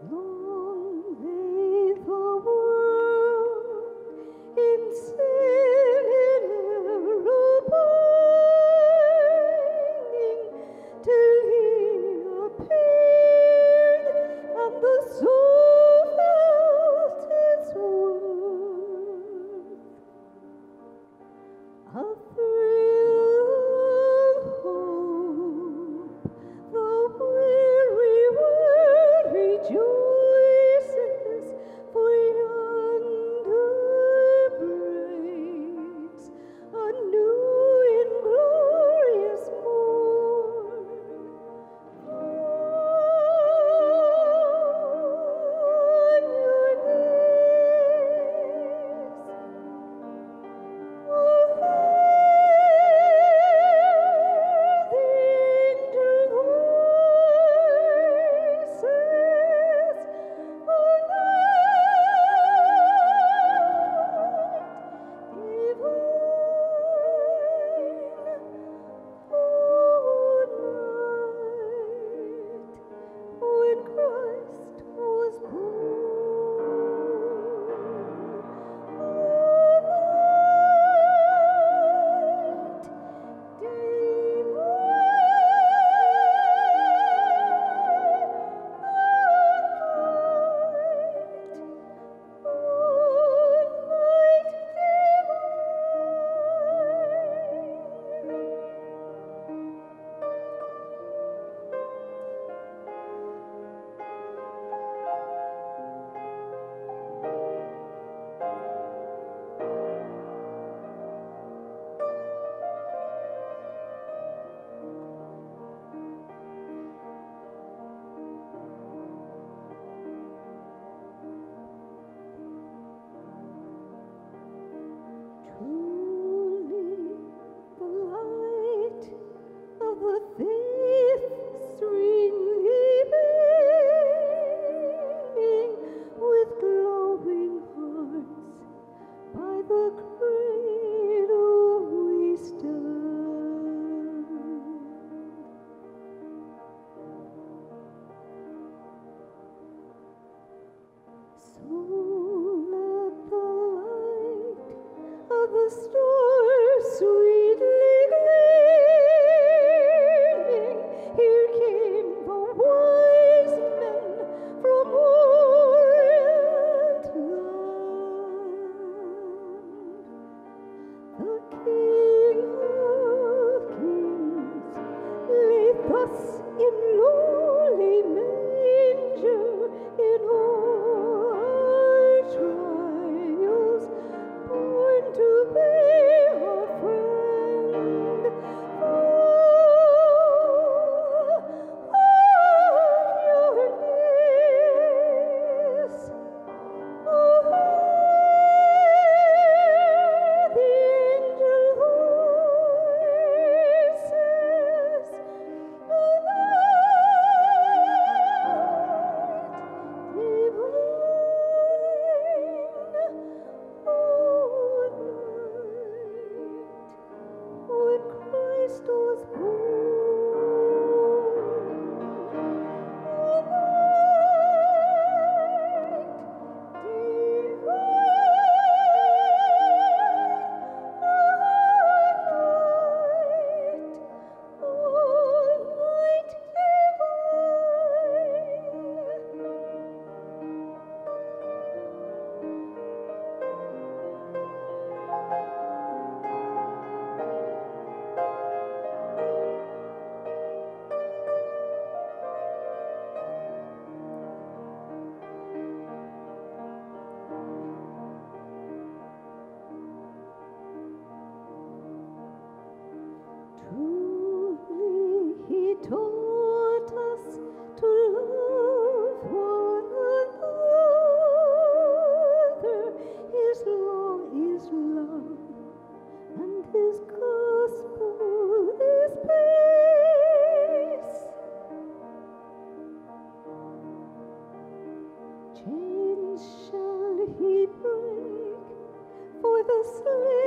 Luz. Lay for